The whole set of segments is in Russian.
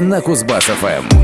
На Кузбасс-ФМ.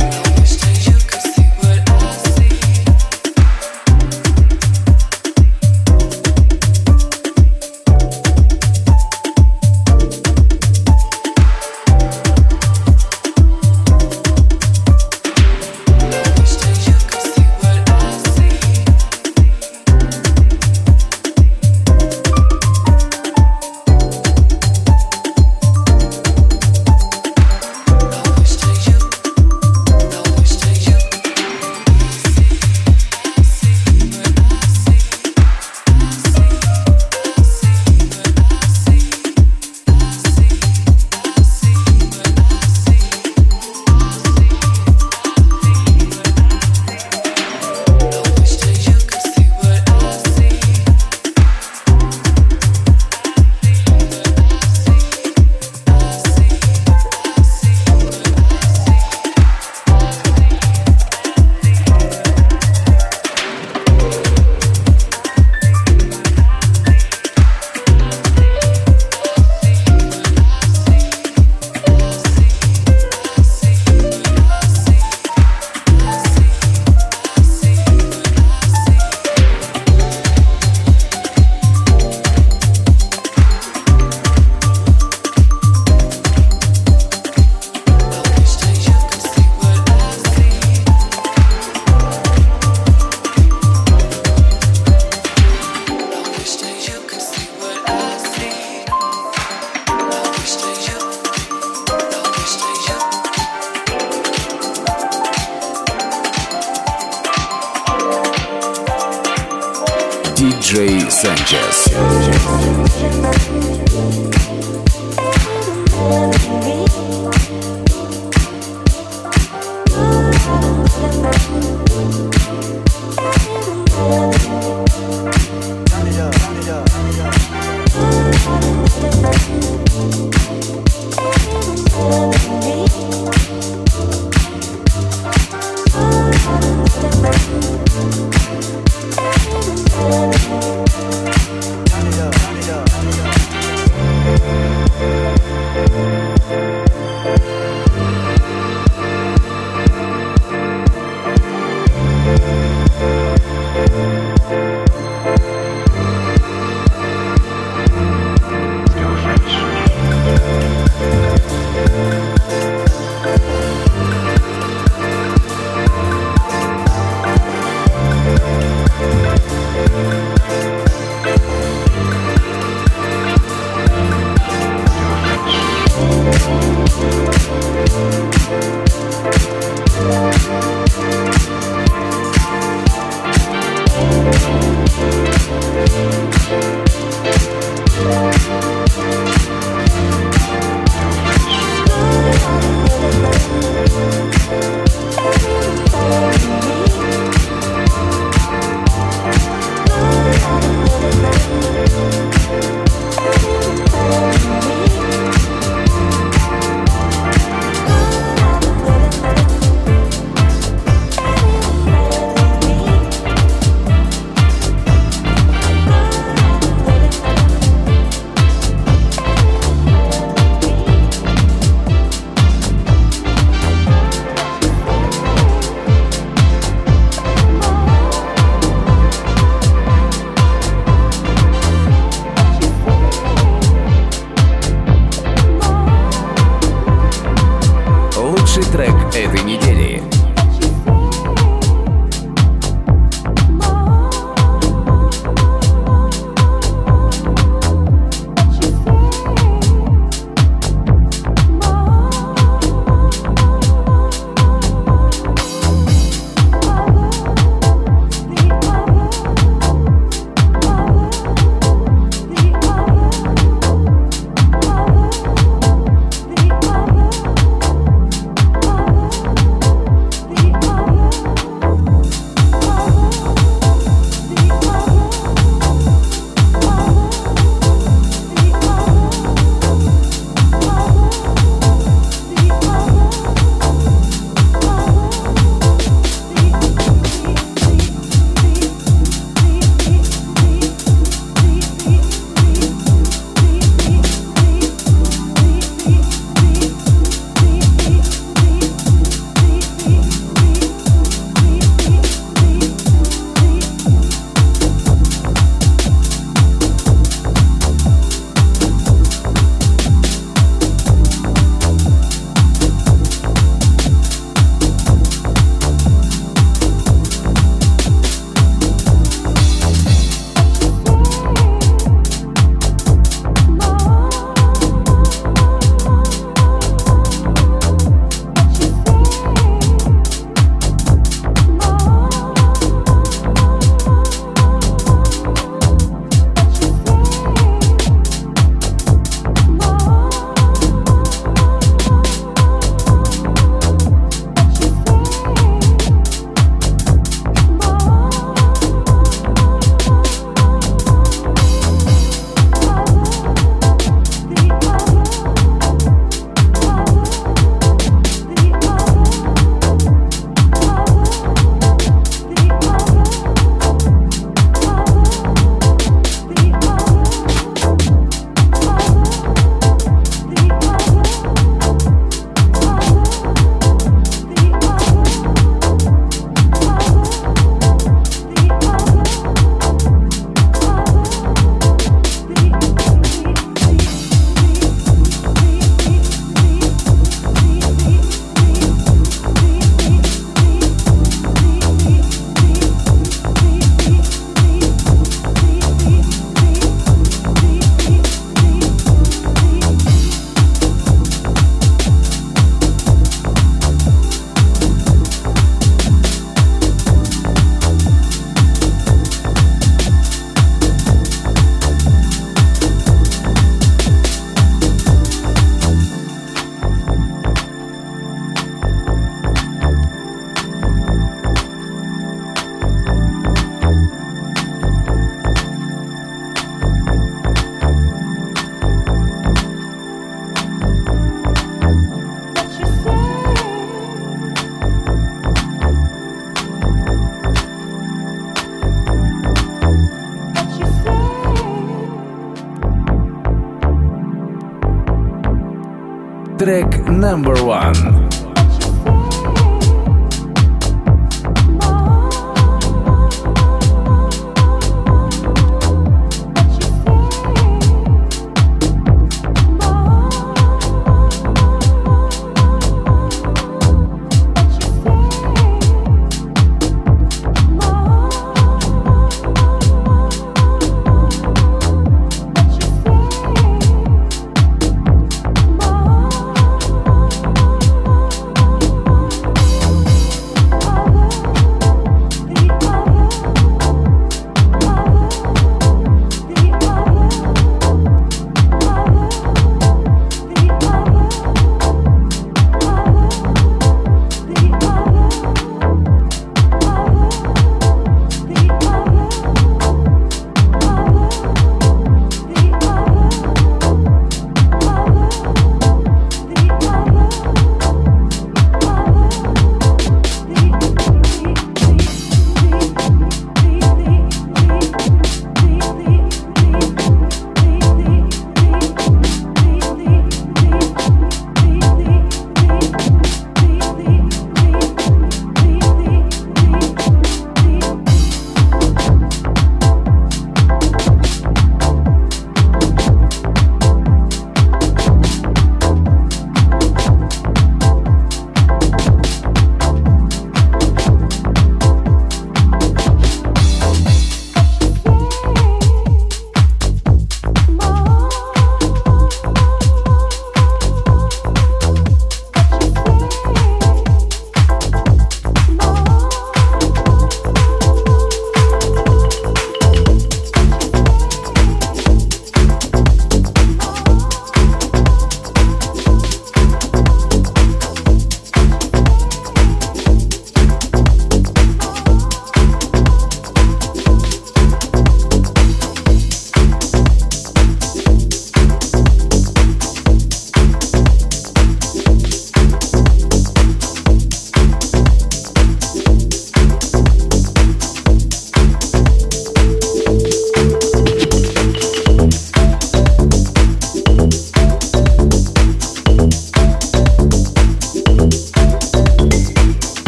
Track number one.